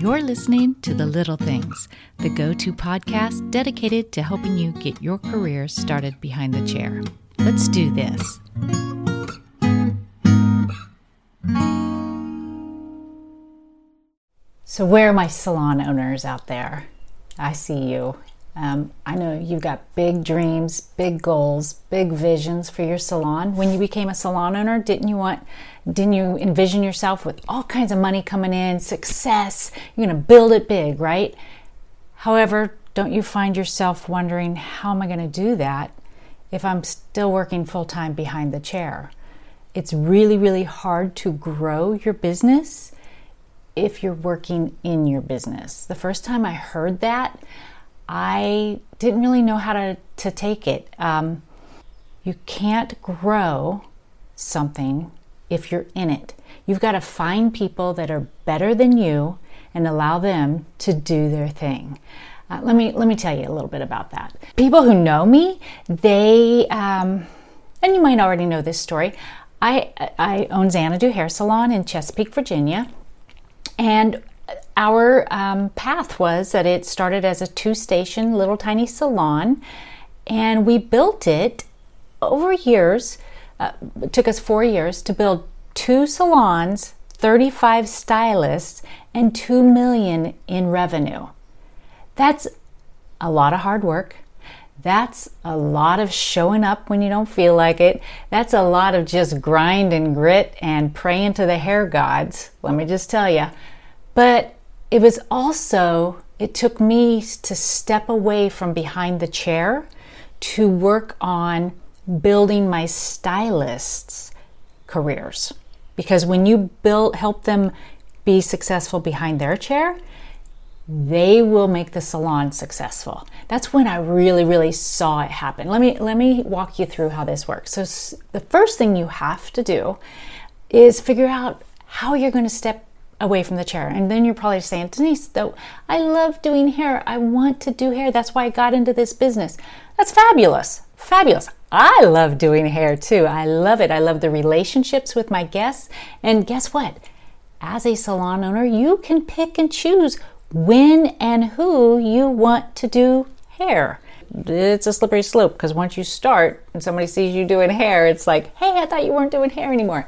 You're listening to The Little Things, the go to podcast dedicated to helping you get your career started behind the chair. Let's do this. So, where are my salon owners out there? I see you. Um, I know you've got big dreams, big goals, big visions for your salon. When you became a salon owner, didn't you want, didn't you envision yourself with all kinds of money coming in, success? You're going to build it big, right? However, don't you find yourself wondering, how am I going to do that if I'm still working full time behind the chair? It's really, really hard to grow your business if you're working in your business. The first time I heard that, I didn't really know how to, to take it. Um, you can't grow something if you're in it. You've got to find people that are better than you and allow them to do their thing. Uh, let me let me tell you a little bit about that. People who know me, they um, and you might already know this story. I I own Xanadu Hair Salon in Chesapeake, Virginia, and our um, path was that it started as a two station little tiny salon, and we built it over years. Uh, it took us four years to build two salons, 35 stylists, and 2 million in revenue. That's a lot of hard work. That's a lot of showing up when you don't feel like it. That's a lot of just grind and grit and praying to the hair gods, let me just tell you. But it was also, it took me to step away from behind the chair to work on building my stylists' careers. Because when you build, help them be successful behind their chair, they will make the salon successful. That's when I really, really saw it happen. Let me let me walk you through how this works. So the first thing you have to do is figure out how you're going to step away from the chair. And then you're probably saying, Danise, though, I love doing hair. I want to do hair. That's why I got into this business. That's fabulous. Fabulous. I love doing hair too. I love it. I love the relationships with my guests. And guess what? As a salon owner, you can pick and choose when and who you want to do hair. It's a slippery slope because once you start and somebody sees you doing hair, it's like, hey, I thought you weren't doing hair anymore.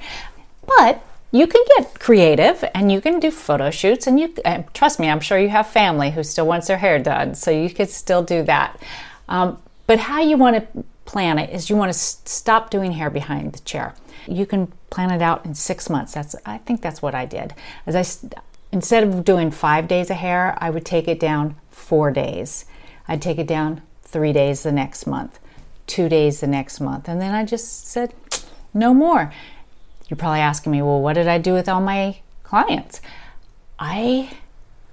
But you can get creative and you can do photo shoots and you uh, trust me i'm sure you have family who still wants their hair done so you could still do that. Um, but how you want to plan it is you want to stop doing hair behind the chair. You can plan it out in six months. That's i think that's what i did. As i instead of doing five days of hair i would take it down four days. I'd take it down three days the next month two days the next month and then i just said no more you're probably asking me, well, what did I do with all my clients? I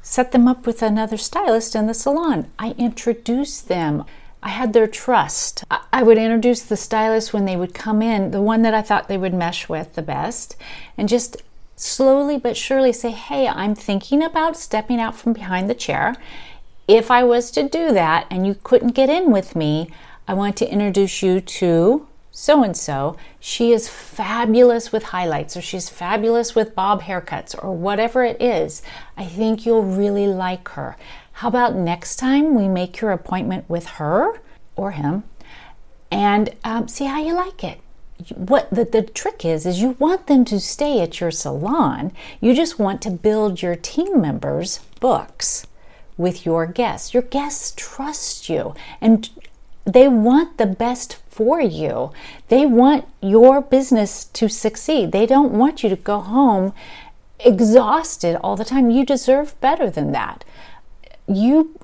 set them up with another stylist in the salon. I introduced them. I had their trust. I would introduce the stylist when they would come in, the one that I thought they would mesh with the best, and just slowly but surely say, Hey, I'm thinking about stepping out from behind the chair. If I was to do that and you couldn't get in with me, I want to introduce you to so and so, she is fabulous with highlights or she's fabulous with bob haircuts or whatever it is. I think you'll really like her. How about next time we make your appointment with her or him and um, see how you like it? What the, the trick is, is you want them to stay at your salon. You just want to build your team members' books with your guests. Your guests trust you and they want the best for you. They want your business to succeed. They don't want you to go home exhausted all the time. You deserve better than that. You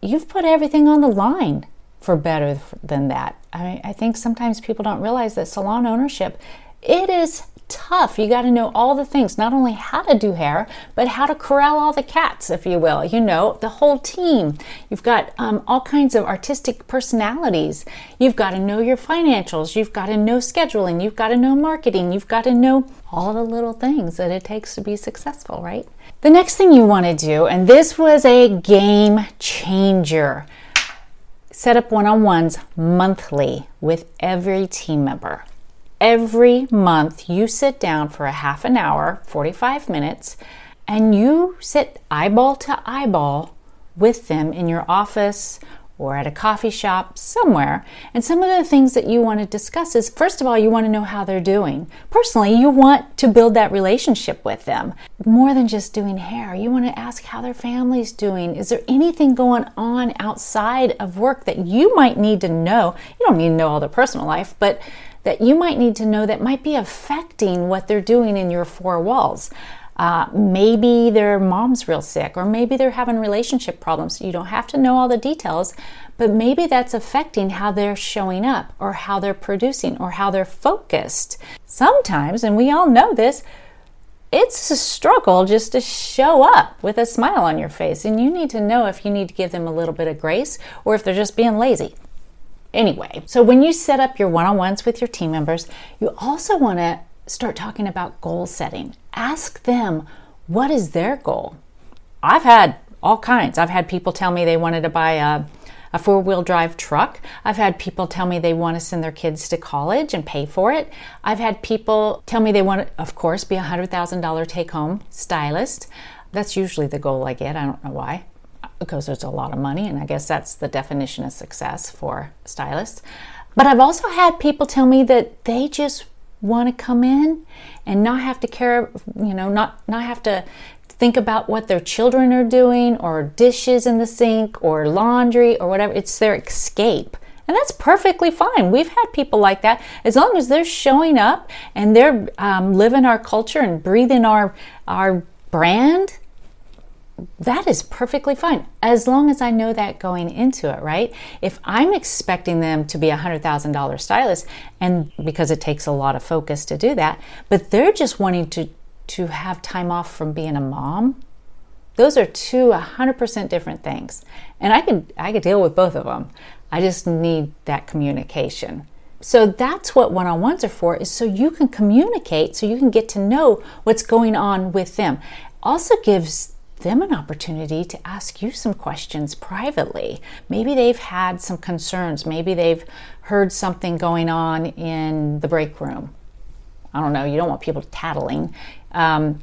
you've put everything on the line for better than that. I I think sometimes people don't realize that salon ownership it is tough. You got to know all the things, not only how to do hair, but how to corral all the cats, if you will. You know, the whole team. You've got um, all kinds of artistic personalities. You've got to know your financials. You've got to know scheduling. You've got to know marketing. You've got to know all the little things that it takes to be successful, right? The next thing you want to do, and this was a game changer set up one on ones monthly with every team member every month you sit down for a half an hour, 45 minutes, and you sit eyeball to eyeball with them in your office or at a coffee shop somewhere. And some of the things that you want to discuss is first of all, you want to know how they're doing. Personally, you want to build that relationship with them more than just doing hair. You want to ask how their family's doing. Is there anything going on outside of work that you might need to know? You don't need to know all their personal life, but that you might need to know that might be affecting what they're doing in your four walls. Uh, maybe their mom's real sick, or maybe they're having relationship problems. You don't have to know all the details, but maybe that's affecting how they're showing up, or how they're producing, or how they're focused. Sometimes, and we all know this, it's a struggle just to show up with a smile on your face, and you need to know if you need to give them a little bit of grace or if they're just being lazy. Anyway, so when you set up your one on ones with your team members, you also want to start talking about goal setting. Ask them what is their goal. I've had all kinds. I've had people tell me they wanted to buy a, a four wheel drive truck. I've had people tell me they want to send their kids to college and pay for it. I've had people tell me they want to, of course, be a $100,000 take home stylist. That's usually the goal I get. I don't know why, because there's a lot of money, and I guess that's the definition of success for stylists. But I've also had people tell me that they just want to come in and not have to care, you know, not not have to think about what their children are doing or dishes in the sink or laundry or whatever. It's their escape. And that's perfectly fine. We've had people like that. As long as they're showing up and they're um, living our culture and breathing our our brand, that is perfectly fine as long as I know that going into it, right? If I'm expecting them to be a $100,000 stylist, and because it takes a lot of focus to do that, but they're just wanting to, to have time off from being a mom, those are two 100% different things. And I could, I could deal with both of them. I just need that communication. So that's what one on ones are for, is so you can communicate, so you can get to know what's going on with them. Also gives them an opportunity to ask you some questions privately. Maybe they've had some concerns. Maybe they've heard something going on in the break room. I don't know. You don't want people tattling, um,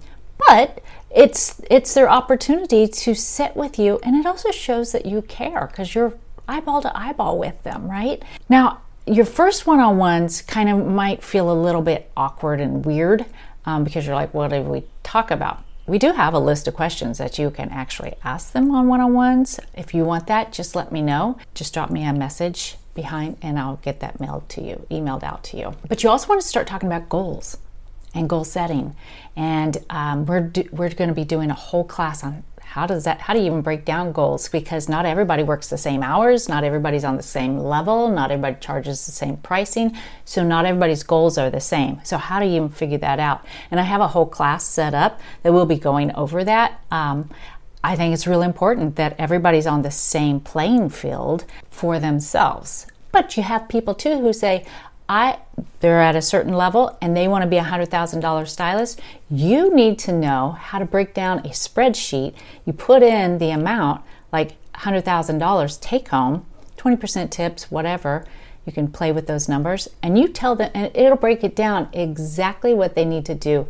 but it's it's their opportunity to sit with you, and it also shows that you care because you're eyeball to eyeball with them, right? Now, your first one-on-ones kind of might feel a little bit awkward and weird um, because you're like, what did we talk about? We do have a list of questions that you can actually ask them on one on ones. If you want that, just let me know. Just drop me a message behind and I'll get that mailed to you, emailed out to you. But you also want to start talking about goals and goal setting. And um, we're, do, we're going to be doing a whole class on how does that how do you even break down goals? Because not everybody works the same hours not everybody's on the same level not everybody charges the same pricing so not everybody's goals are the same. So how do you even figure that out? And i have a whole class set up that will be going over that. Um, I think it's really important that everybody's on the same playing field for themselves. But you have people too who say, I they're at a certain level and they want to be a hundred thousand dollar stylist, you need to know how to break down a spreadsheet. You put in the amount, like hundred thousand dollars take home, twenty percent tips, whatever. You can play with those numbers and you tell them and it'll break it down exactly what they need to do,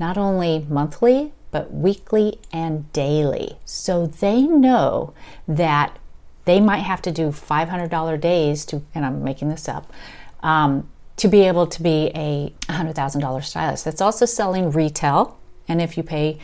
not only monthly, but weekly and daily. So they know that they might have to do $500 days to, and I'm making this up, um, to be able to be a $100,000 stylist. That's also selling retail. And if you pay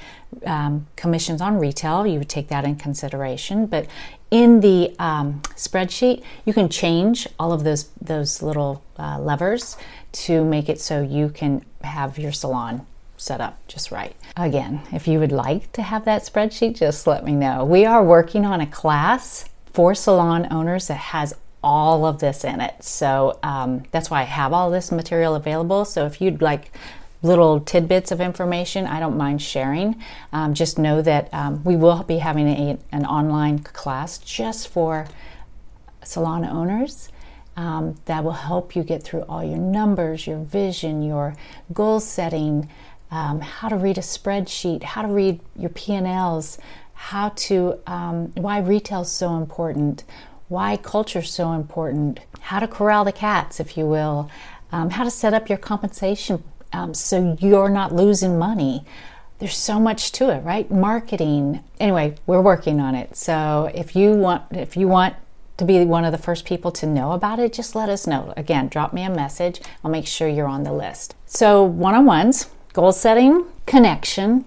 um, commissions on retail, you would take that in consideration. But in the um, spreadsheet, you can change all of those those little uh, levers to make it so you can have your salon set up just right. Again, if you would like to have that spreadsheet, just let me know. We are working on a class for salon owners that has all of this in it. So um, that's why I have all this material available. So if you'd like little tidbits of information, I don't mind sharing. Um, just know that um, we will be having a, an online class just for salon owners. Um, that will help you get through all your numbers, your vision, your goal setting, um, how to read a spreadsheet, how to read your P&Ls, how to um, why retail is so important, why culture is so important, how to corral the cats, if you will, um, how to set up your compensation um, so you're not losing money. there's so much to it, right? Marketing. Anyway, we're working on it. So if you want if you want to be one of the first people to know about it, just let us know. Again, drop me a message. I'll make sure you're on the list. So, one on ones, goal setting, connection,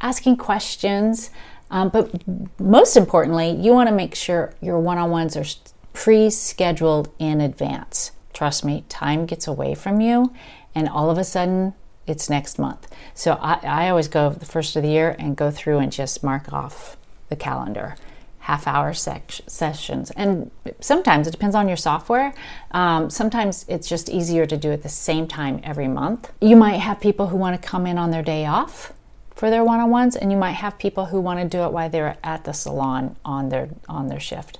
asking questions. Um, but most importantly, you want to make sure your one on ones are pre scheduled in advance. Trust me, time gets away from you, and all of a sudden, it's next month. So I, I always go the first of the year and go through and just mark off the calendar half hour sec- sessions. And sometimes it depends on your software. Um, sometimes it's just easier to do at the same time every month. You might have people who want to come in on their day off for their one-on-ones and you might have people who want to do it while they're at the salon on their on their shift.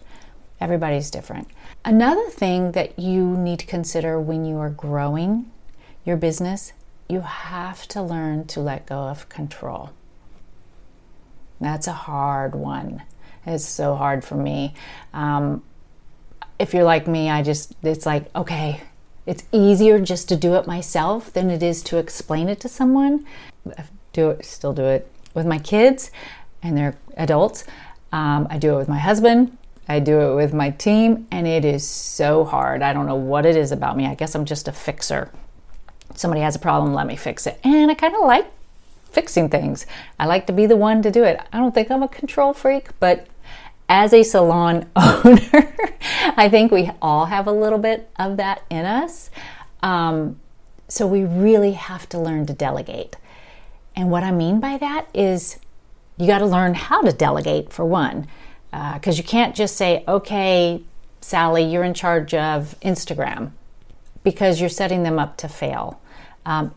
Everybody's different. Another thing that you need to consider when you are growing your business, you have to learn to let go of control. That's a hard one. It's so hard for me. Um, if you're like me, I just, it's like, okay, it's easier just to do it myself than it is to explain it to someone. Do it, still do it with my kids, and they're adults. Um, I do it with my husband. I do it with my team, and it is so hard. I don't know what it is about me. I guess I'm just a fixer. Somebody has a problem, let me fix it. And I kind of like fixing things. I like to be the one to do it. I don't think I'm a control freak, but as a salon owner, I think we all have a little bit of that in us. Um, so we really have to learn to delegate. And what I mean by that is you got to learn how to delegate for one, because uh, you can't just say, okay, Sally, you're in charge of Instagram, because you're setting them up to fail. Um,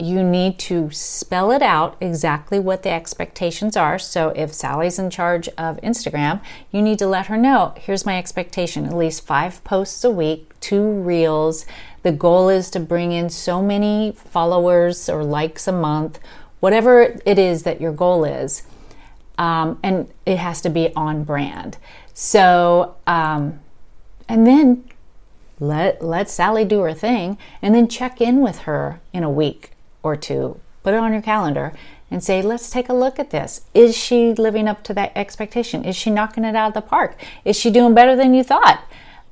you need to spell it out exactly what the expectations are. So if Sally's in charge of Instagram, you need to let her know here's my expectation at least five posts a week, two reels. The goal is to bring in so many followers or likes a month, whatever it is that your goal is. Um, and it has to be on brand. So, um, and then let let Sally do her thing, and then check in with her in a week or two, put it on your calendar and say, let's take a look at this. Is she living up to that expectation? Is she knocking it out of the park? Is she doing better than you thought?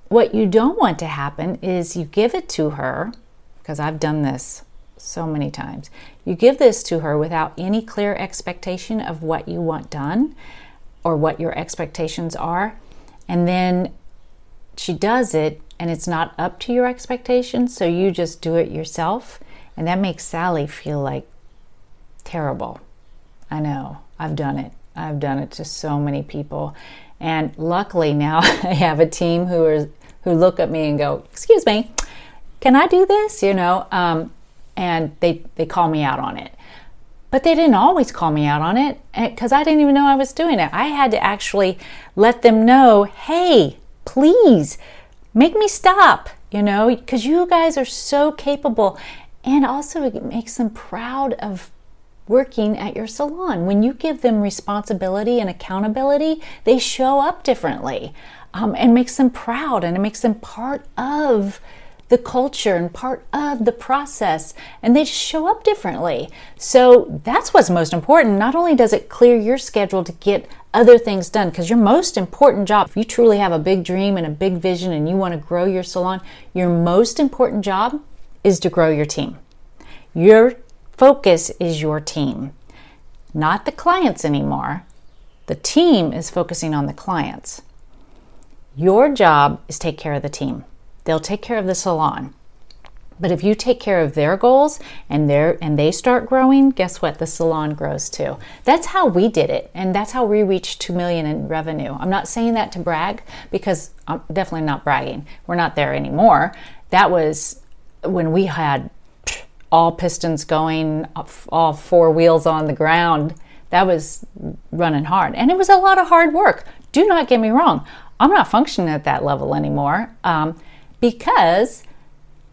What you don't want to happen is you give it to her, because I've done this so many times. You give this to her without any clear expectation of what you want done or what your expectations are. And then she does it and it's not up to your expectations, so you just do it yourself and that makes Sally feel like terrible. I know. I've done it. I've done it to so many people. And luckily now I have a team who are who look at me and go, "Excuse me, can I do this?" You know, um, and they they call me out on it. But they didn't always call me out on it because I didn't even know I was doing it. I had to actually let them know, "Hey, please make me stop." You know, because you guys are so capable and also, it makes them proud of working at your salon. When you give them responsibility and accountability, they show up differently um, and makes them proud and it makes them part of the culture and part of the process and they just show up differently. So that's what's most important. Not only does it clear your schedule to get other things done, because your most important job, if you truly have a big dream and a big vision and you want to grow your salon, your most important job is to grow your team. Your focus is your team, not the clients anymore. The team is focusing on the clients. Your job is take care of the team. They'll take care of the salon. But if you take care of their goals and their and they start growing, guess what? The salon grows too. That's how we did it, and that's how we reached two million in revenue. I'm not saying that to brag because I'm definitely not bragging. We're not there anymore. That was when we had all pistons going, all four wheels on the ground. That was running hard. And it was a lot of hard work. Do not get me wrong. I'm not functioning at that level anymore um, because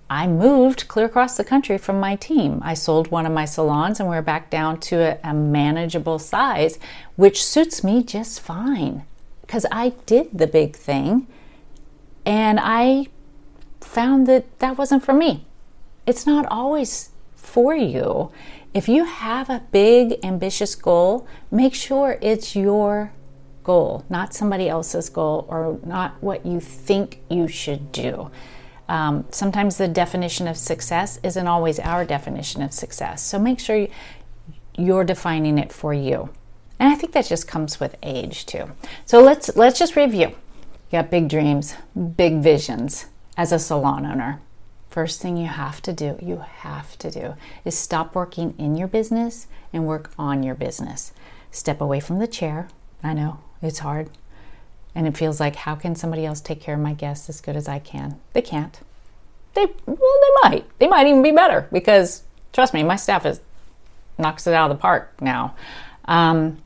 I moved clear across the country from my team. I sold one of my salons and we're back down to a, a manageable size, which suits me just fine because I did the big thing and I found that that wasn't for me it's not always for you. If you have a big, ambitious goal, make sure it's your goal, not somebody else's goal or not what you think you should do. Um, sometimes the definition of success isn't always our definition of success. So make sure you're defining it for you. And I think that just comes with age too. So let's let's just review. You got big dreams, big visions as a salon owner. First thing you have to do, you have to do, is stop working in your business and work on your business. Step away from the chair. I know it's hard. And it feels like, how can somebody else take care of my guests as good as I can? They can't. They, well, they might. They might even be better because, trust me, my staff is knocks it out of the park now. Um,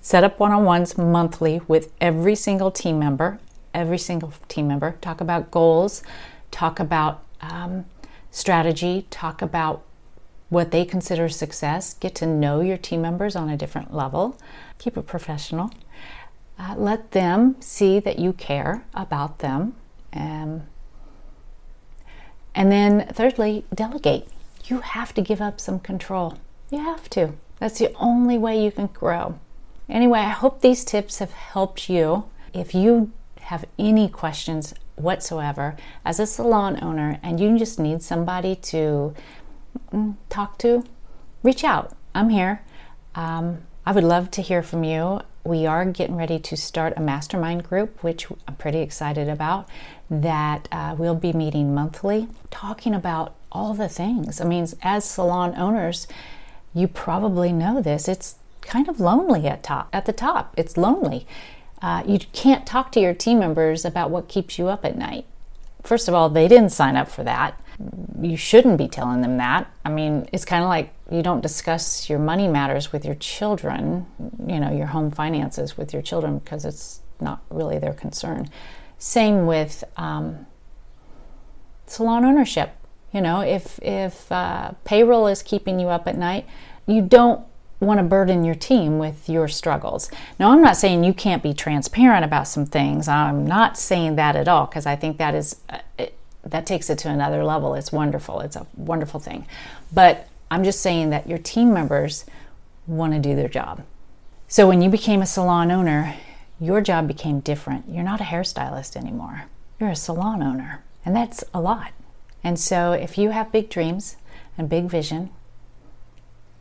set up one on ones monthly with every single team member. Every single team member. Talk about goals, talk about um, strategy, talk about what they consider success. Get to know your team members on a different level. Keep it professional. Uh, let them see that you care about them. Um, and then, thirdly, delegate. You have to give up some control. You have to. That's the only way you can grow. Anyway, I hope these tips have helped you. If you have any questions whatsoever as a salon owner and you just need somebody to mm, talk to, reach out. I'm here. Um, I would love to hear from you we are getting ready to start a mastermind group, which I'm pretty excited about, that uh, we'll be meeting monthly, talking about all the things. I mean, as salon owners, you probably know this. It's kind of lonely at top at the top. It's lonely. Uh, you can't talk to your team members about what keeps you up at night. First of all, they didn't sign up for that you shouldn't be telling them that. I mean, it's kind of like you don't discuss your money matters with your children, you know, your home finances with your children because it's not really their concern. Same with um, salon ownership. You know, if if uh, payroll is keeping you up at night, you don't want to burden your team with your struggles. Now, I'm not saying you can't be transparent about some things. I'm not saying that at all because I think that is. Uh, it, that takes it to another level. It's wonderful. It's a wonderful thing. But I'm just saying that your team members want to do their job. So when you became a salon owner, your job became different. You're not a hairstylist anymore. You're a salon owner. And that's a lot. And so if you have big dreams and big vision,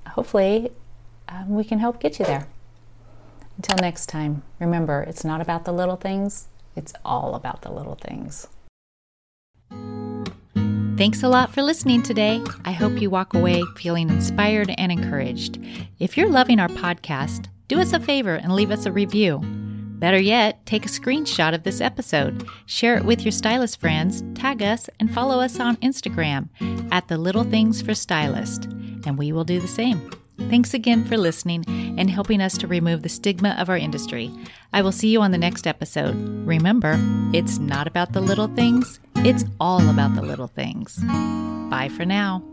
hopefully um, we can help get you there. Until next time, remember, it's not about the little things, it's all about the little things. Thanks a lot for listening today. I hope you walk away feeling inspired and encouraged. If you're loving our podcast, do us a favor and leave us a review. Better yet, take a screenshot of this episode, share it with your stylist friends, tag us, and follow us on Instagram at The Little Things for Stylist, and we will do the same. Thanks again for listening and helping us to remove the stigma of our industry. I will see you on the next episode. Remember, it's not about the little things, it's all about the little things. Bye for now.